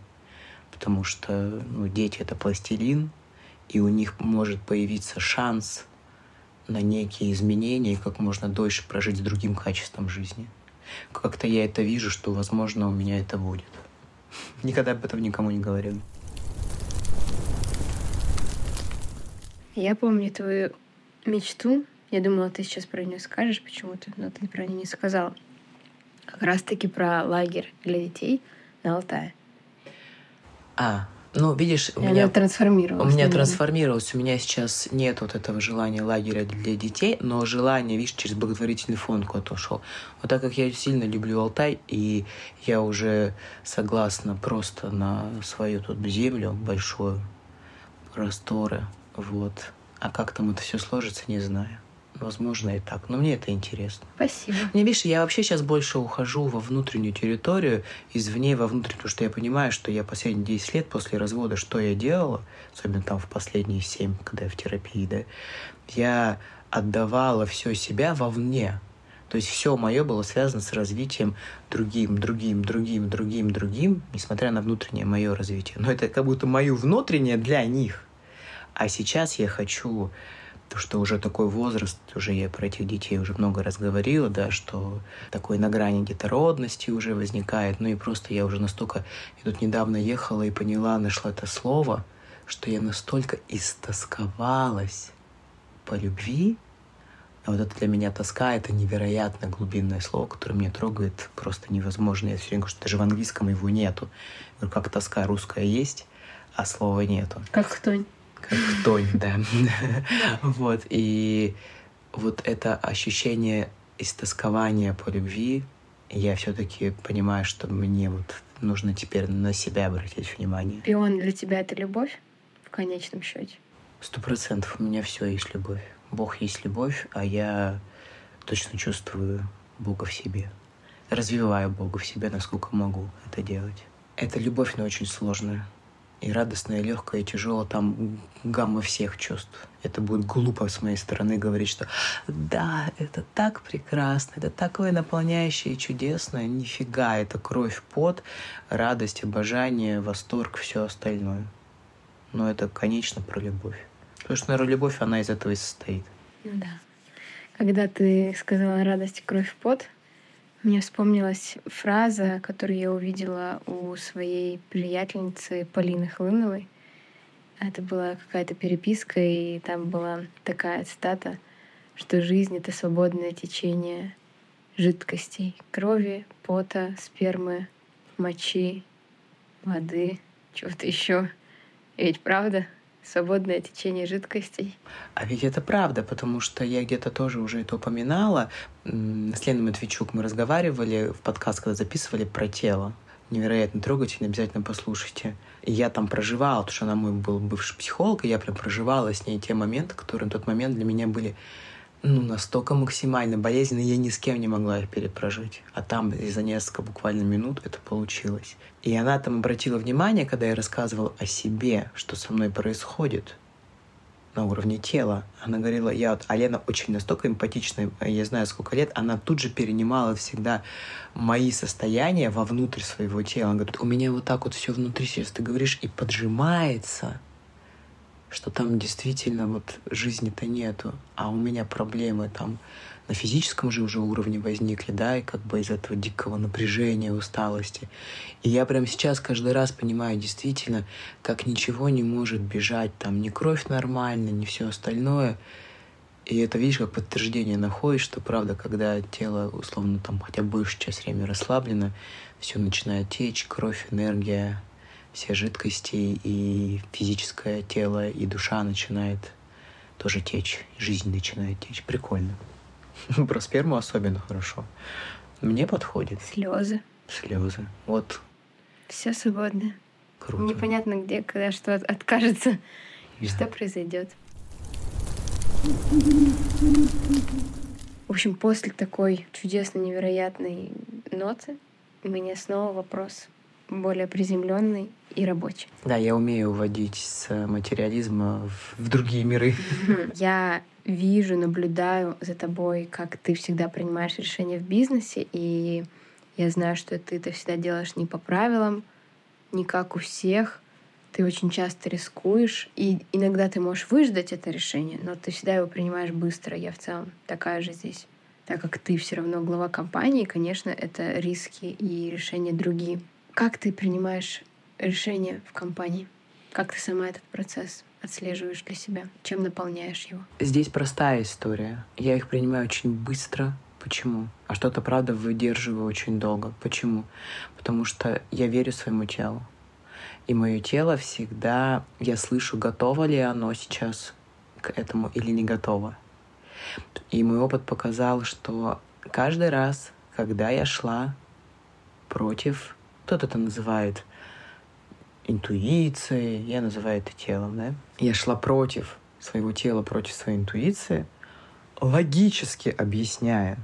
Потому что ну, дети — это пластилин, и у них может появиться шанс на некие изменения и как можно дольше прожить с другим качеством жизни. Как-то я это вижу, что, возможно, у меня это будет. Никогда об этом никому не говорил. Я помню твою мечту. Я думала, ты сейчас про нее скажешь почему-то, но ты про нее не сказала. Как раз-таки про лагерь для детей на Алтае. А, ну, видишь, у меня трансформировалось. У меня наверное. трансформировалось. У меня сейчас нет вот этого желания лагеря для детей, но желание, видишь, через благотворительный фонд куда-то ушел. Вот так как я сильно люблю Алтай, и я уже согласна просто на свою тут землю большую, просторы, вот. А как там это все сложится, не знаю. Возможно, и так. Но мне это интересно. Спасибо. Мне, видишь, я вообще сейчас больше ухожу во внутреннюю территорию, извне во внутреннюю, потому что я понимаю, что я последние 10 лет после развода, что я делала, особенно там в последние 7, когда я в терапии, да, я отдавала все себя вовне. То есть все мое было связано с развитием другим, другим, другим, другим, другим, несмотря на внутреннее мое развитие. Но это как будто мое внутреннее для них. А сейчас я хочу то, что уже такой возраст, уже я про этих детей уже много раз говорила, да, что такой на грани детородности уже возникает, ну и просто я уже настолько, я тут недавно ехала и поняла, нашла это слово, что я настолько истосковалась по любви, а вот это для меня тоска, это невероятно глубинное слово, которое меня трогает просто невозможно. Я все время говорю, что даже в английском его нету. Я говорю, как тоска русская есть, а слова нету. Как хтонь как тонь, да. Вот, и вот это ощущение истоскования по любви, я все-таки понимаю, что мне вот нужно теперь на себя обратить внимание. И он для тебя это любовь в конечном счете? Сто процентов у меня все есть любовь. Бог есть любовь, а я точно чувствую Бога в себе. Развиваю Бога в себе, насколько могу это делать. Это любовь, но очень сложная и радостное, и легкое, и тяжелое, там гамма всех чувств. Это будет глупо с моей стороны говорить, что да, это так прекрасно, это такое наполняющее и чудесное. Нифига, это кровь, пот, радость, обожание, восторг, все остальное. Но это, конечно, про любовь. Потому что, наверное, любовь, она из этого и состоит. Да. Когда ты сказала радость, кровь, пот, мне вспомнилась фраза, которую я увидела у своей приятельницы Полины Хлыновой. Это была какая-то переписка, и там была такая цитата, что жизнь — это свободное течение жидкостей, крови, пота, спермы, мочи, воды, чего-то еще. Ведь правда? Свободное течение жидкостей. А ведь это правда, потому что я где-то тоже уже это упоминала. С Леной Матвейчук мы разговаривали в подкаст, когда записывали про тело. Невероятно трогательно, обязательно послушайте. И я там проживала, потому что она мой был бывший психолог, и я прям проживала с ней те моменты, которые на тот момент для меня были ну, настолько максимально болезненно, я ни с кем не могла их перепрожить. А там за несколько буквально минут это получилось. И она там обратила внимание, когда я рассказывал о себе, что со мной происходит на уровне тела. Она говорила, я вот, Алена очень настолько эмпатичная, я знаю, сколько лет, она тут же перенимала всегда мои состояния вовнутрь своего тела. Она говорит, у меня вот так вот все внутри сейчас, ты говоришь, и поджимается что там действительно вот жизни-то нету, а у меня проблемы там на физическом же уже уровне возникли, да, и как бы из этого дикого напряжения, усталости. И я прямо сейчас каждый раз понимаю действительно, как ничего не может бежать, там ни кровь нормально, ни все остальное. И это, видишь, как подтверждение находишь, что правда, когда тело, условно, там хотя бы большую часть времени расслаблено, все начинает течь, кровь, энергия, все жидкости, и физическое тело, и душа начинает тоже течь, жизнь начинает течь. Прикольно. Про сперму особенно хорошо. Мне подходит. Слезы. Слезы. Вот. Все свободно. Круто. Непонятно, где, когда что откажется, и что произойдет. В общем, после такой чудесной, невероятной ноты у меня снова вопрос более приземленный и рабочий. Да, я умею уводить с материализма в, другие миры. Я вижу, наблюдаю за тобой, как ты всегда принимаешь решения в бизнесе, и я знаю, что ты это всегда делаешь не по правилам, не как у всех. Ты очень часто рискуешь, и иногда ты можешь выждать это решение, но ты всегда его принимаешь быстро. Я в целом такая же здесь. Так как ты все равно глава компании, конечно, это риски и решения другие. Как ты принимаешь решения в компании? Как ты сама этот процесс отслеживаешь для себя? Чем наполняешь его? Здесь простая история. Я их принимаю очень быстро. Почему? А что-то, правда, выдерживаю очень долго. Почему? Потому что я верю своему телу. И мое тело всегда, я слышу, готово ли оно сейчас к этому или не готово. И мой опыт показал, что каждый раз, когда я шла против, кто-то это называет интуицией, я называю это телом, да? Я шла против своего тела, против своей интуиции, логически объясняя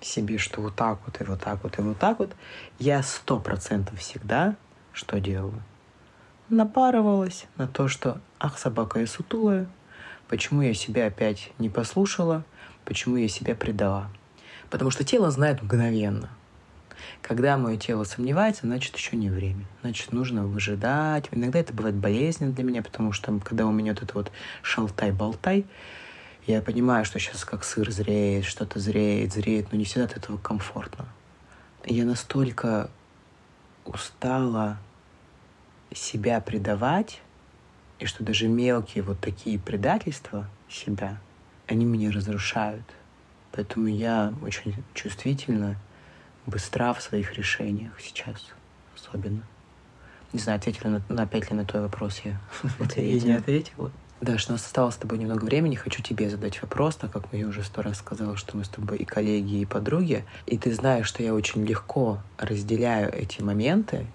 себе, что вот так вот и вот так вот и вот так вот, я сто процентов всегда что делала? Напарывалась на то, что ах, собака я сутулая, почему я себя опять не послушала, почему я себя предала. Потому что тело знает мгновенно – когда мое тело сомневается, значит, еще не время. Значит, нужно выжидать. Иногда это бывает болезненно для меня, потому что когда у меня вот это вот шалтай-болтай, я понимаю, что сейчас как сыр зреет, что-то зреет, зреет, но не всегда от этого комфортно. Я настолько устала себя предавать, и что даже мелкие вот такие предательства себя, они меня разрушают. Поэтому я очень чувствительна быстра в своих решениях сейчас особенно. Не знаю, ответила на, на опять ли на твой вопрос я. Я не ответила. Да, что у нас осталось с тобой немного времени, хочу тебе задать вопрос, так как я уже сто раз сказала, что мы с тобой и коллеги, и подруги, и ты знаешь, что я очень легко разделяю эти моменты.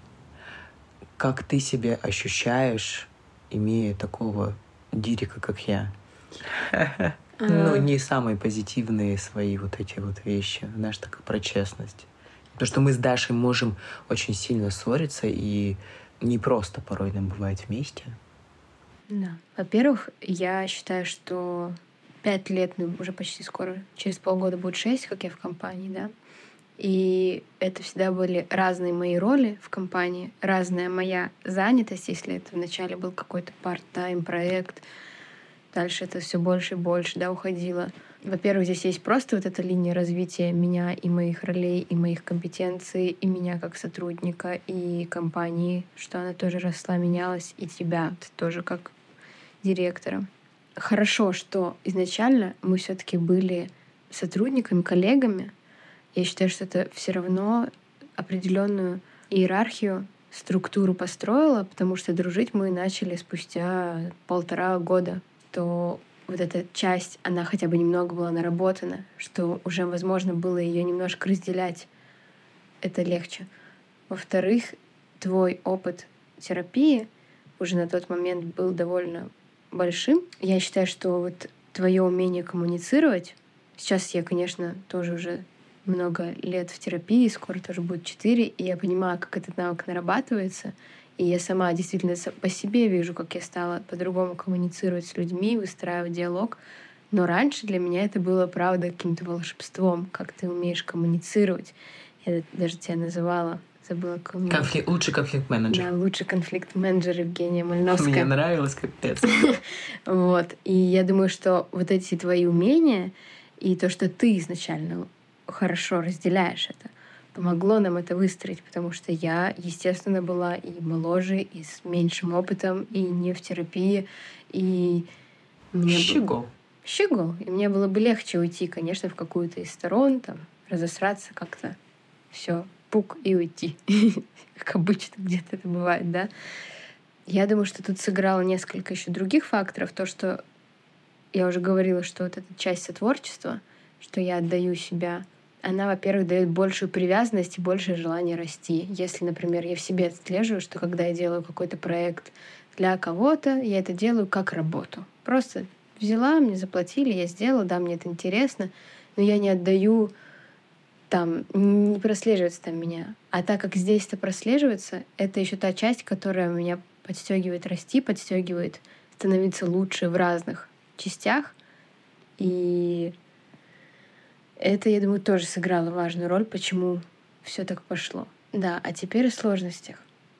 Как ты себя ощущаешь, имея такого дирика, как я? Ну, не самые позитивные свои вот эти вот вещи, знаешь, такая про честность. Потому что мы с Дашей можем очень сильно ссориться, и не просто порой нам бывает вместе. Да. Во-первых, я считаю, что пять лет, ну уже почти скоро, через полгода будет шесть, как я в компании, да. И это всегда были разные мои роли в компании, разная моя занятость, если это вначале был какой-то part-time проект, дальше это все больше и больше, да, уходило. Во-первых, здесь есть просто вот эта линия развития меня и моих ролей, и моих компетенций, и меня как сотрудника, и компании, что она тоже росла, менялась, и тебя ты тоже как директора. Хорошо, что изначально мы все таки были сотрудниками, коллегами. Я считаю, что это все равно определенную иерархию, структуру построила, потому что дружить мы начали спустя полтора года. То вот эта часть, она хотя бы немного была наработана, что уже возможно было ее немножко разделять. Это легче. Во-вторых, твой опыт терапии уже на тот момент был довольно большим. Я считаю, что вот твое умение коммуницировать, сейчас я, конечно, тоже уже много лет в терапии, скоро тоже будет четыре, и я понимаю, как этот навык нарабатывается, и я сама действительно по себе вижу, как я стала по-другому коммуницировать с людьми, выстраивать диалог. Но раньше для меня это было, правда, каким-то волшебством, как ты умеешь коммуницировать. Я даже тебя называла забыла кому. Конфликт, лучший конфликт-менеджер. Да, лучший конфликт-менеджер Евгения Мальновская. Мне нравилось, капец. вот. И я думаю, что вот эти твои умения и то, что ты изначально хорошо разделяешь это, помогло нам это выстроить, потому что я, естественно, была и моложе, и с меньшим опытом, и не в терапии, и мне Щегол. Было... Щегол. И мне было бы легче уйти, конечно, в какую-то из сторон, там, разосраться как-то, все, пук и уйти. как обычно где-то это бывает, да. Я думаю, что тут сыграло несколько еще других факторов. То, что я уже говорила, что вот эта часть сотворчества, что я отдаю себя она, во-первых, дает большую привязанность и большее желание расти. Если, например, я в себе отслеживаю, что когда я делаю какой-то проект для кого-то, я это делаю как работу. Просто взяла, мне заплатили, я сделала, да, мне это интересно, но я не отдаю там не прослеживается там меня. А так как здесь это прослеживается, это еще та часть, которая меня подстегивает расти, подстегивает становиться лучше в разных частях. И это, я думаю, тоже сыграло важную роль, почему все так пошло. Да, а теперь о сложностях.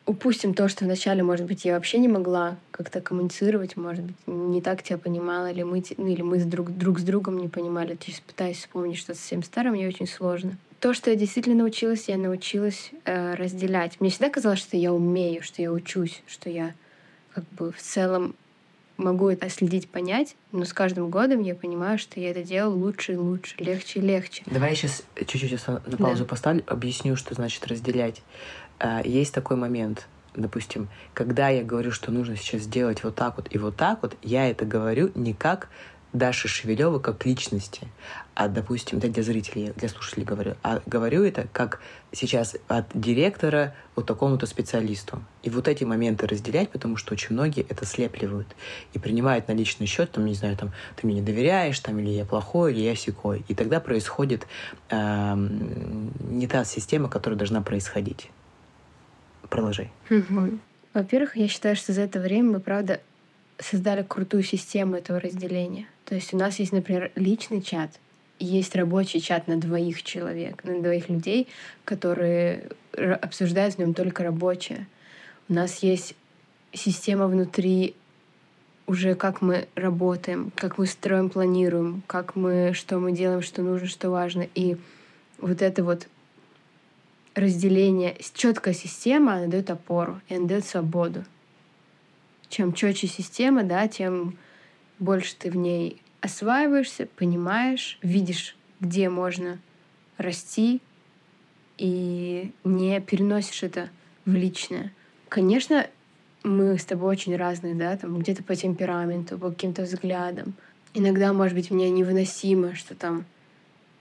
Упустим то, что вначале, может быть, я вообще не могла как-то коммуницировать, может быть, не так тебя понимала, или мы, ну, или мы с друг, друг с другом не понимали. То есть пытаюсь вспомнить что-то совсем старое, мне очень сложно. То, что я действительно научилась, я научилась э, разделять. Мне всегда казалось, что я умею, что я учусь, что я как бы в целом могу это следить, понять, но с каждым годом я понимаю, что я это делаю лучше и лучше, легче и легче. Давай я сейчас чуть-чуть на паузу да. поставлю, объясню, что значит разделять. А, есть такой момент, допустим, когда я говорю, что нужно сейчас сделать вот так вот и вот так вот, я это говорю не как Даши Шевелева как личности, а, допустим, да, для зрителей, для слушателей говорю, а говорю это как сейчас от директора вот такому-то специалисту. И вот эти моменты разделять, потому что очень многие это слепливают и принимают на личный счет, там, не знаю, там, ты мне не доверяешь, там, или я плохой, или я секой. И тогда происходит э, не та система, которая должна происходить. Продолжай. Во-первых, я считаю, что за это время мы, правда, создали крутую систему этого разделения. То есть у нас есть, например, личный чат, есть рабочий чат на двоих человек, на двоих людей, которые обсуждают в нем только рабочее. У нас есть система внутри уже как мы работаем, как мы строим, планируем, как мы, что мы делаем, что нужно, что важно. И вот это вот разделение, четкая система, она дает опору, и она дает свободу. Чем четче система, да, тем больше ты в ней осваиваешься, понимаешь, видишь, где можно расти, и не переносишь это в личное. Конечно, мы с тобой очень разные, да, там где-то по темпераменту, по каким-то взглядам. Иногда, может быть, мне невыносимо, что там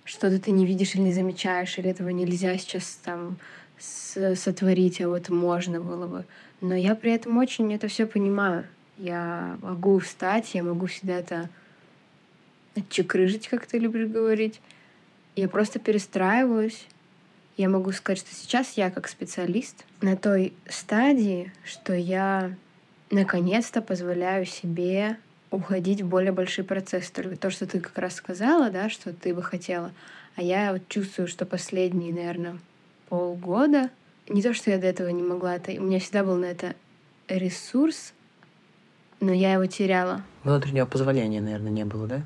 что-то ты не видишь или не замечаешь, или этого нельзя сейчас там сотворить, а вот можно было бы. Но я при этом очень это все понимаю. Я могу встать, я могу всегда это отчекрыжить, как ты любишь говорить. Я просто перестраиваюсь. Я могу сказать, что сейчас я как специалист на той стадии, что я наконец-то позволяю себе уходить в более большие процессы. Только то, что ты как раз сказала, да, что ты бы хотела. А я вот чувствую, что последние, наверное, полгода, не то, что я до этого не могла, это, у меня всегда был на это ресурс, но я его теряла. Внутреннего позволения, наверное, не было, да?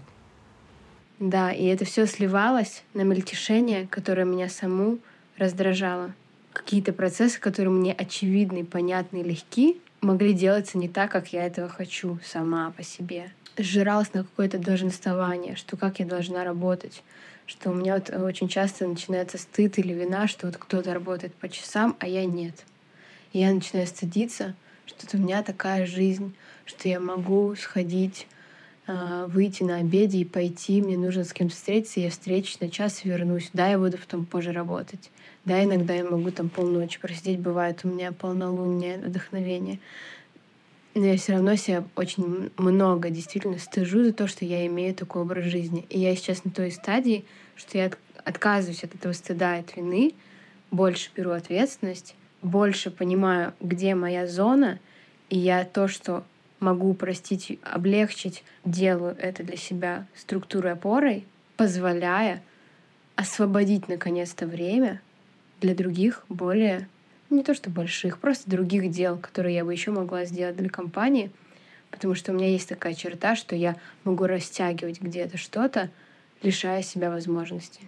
Да, и это все сливалось на мельтешение, которое меня саму раздражало. Какие-то процессы, которые мне очевидны, понятны, легки, могли делаться не так, как я этого хочу сама по себе. Сжиралась на какое-то долженствование, что как я должна работать, что у меня вот очень часто начинается стыд или вина, что вот кто-то работает по часам, а я нет. И я начинаю стыдиться, что у меня такая жизнь, что я могу сходить, а, выйти на обеде и пойти, мне нужно с кем-то встретиться, я встречусь на час и вернусь. Да, я буду потом позже работать. Да, иногда я могу там полночи просидеть, бывает у меня полнолуние, вдохновение. Но я все равно себя очень много действительно стыжу за то, что я имею такой образ жизни. И я сейчас на той стадии, что я отказываюсь от этого стыда, от вины, больше беру ответственность, больше понимаю, где моя зона, и я то, что могу простить, облегчить, делаю это для себя структурой опорой, позволяя освободить наконец-то время для других более, не то что больших, просто других дел, которые я бы еще могла сделать для компании, потому что у меня есть такая черта, что я могу растягивать где-то что-то, лишая себя возможности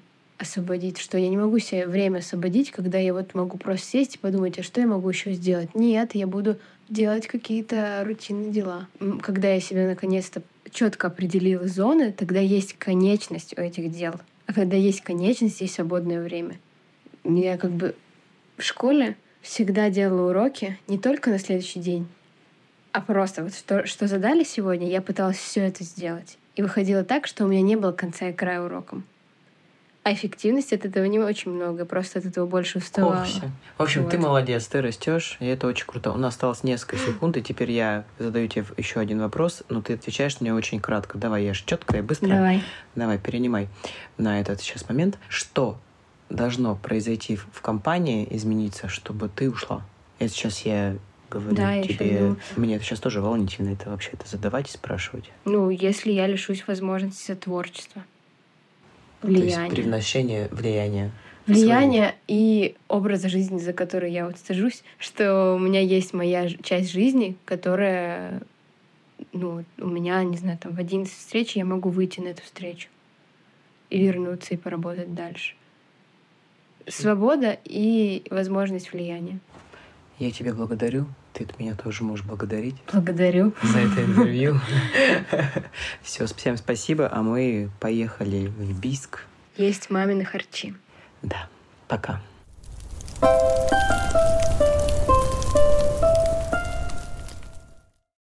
освободить, что я не могу себе время освободить, когда я вот могу просто сесть и подумать, а что я могу еще сделать? Нет, я буду делать какие-то рутинные дела. Когда я себе наконец-то четко определила зоны, тогда есть конечность у этих дел. А когда есть конечность, есть свободное время. Я как бы в школе всегда делала уроки не только на следующий день, а просто вот что, что задали сегодня, я пыталась все это сделать. И выходило так, что у меня не было конца и края уроком. А эффективности от этого не очень много, просто от этого больше уставала. В общем, вот. ты молодец, ты растешь, и это очень круто. У нас осталось несколько секунд, и теперь я задаю тебе еще один вопрос, но ты отвечаешь мне очень кратко. Давай, я же четко и быстро. Давай. Давай, перенимай на этот сейчас момент. Что должно произойти в компании, измениться, чтобы ты ушла? Это сейчас я говорю Да, тебе. щас думаю. Мне это сейчас тоже волнительно это вообще это задавать и спрашивать. Ну, если я лишусь возможности творчества, То есть привношение влияния. Влияние и образа жизни, за который я вот стыжусь, что у меня есть моя часть жизни, которая, ну, у меня, не знаю, там в 11 встреч я могу выйти на эту встречу и вернуться и поработать дальше. Свобода и возможность влияния. Я тебя благодарю. Ты меня тоже можешь благодарить Благодарю. за это интервью. Все, всем спасибо, а мы поехали в Бийск. Есть мамины харчи. Да, пока.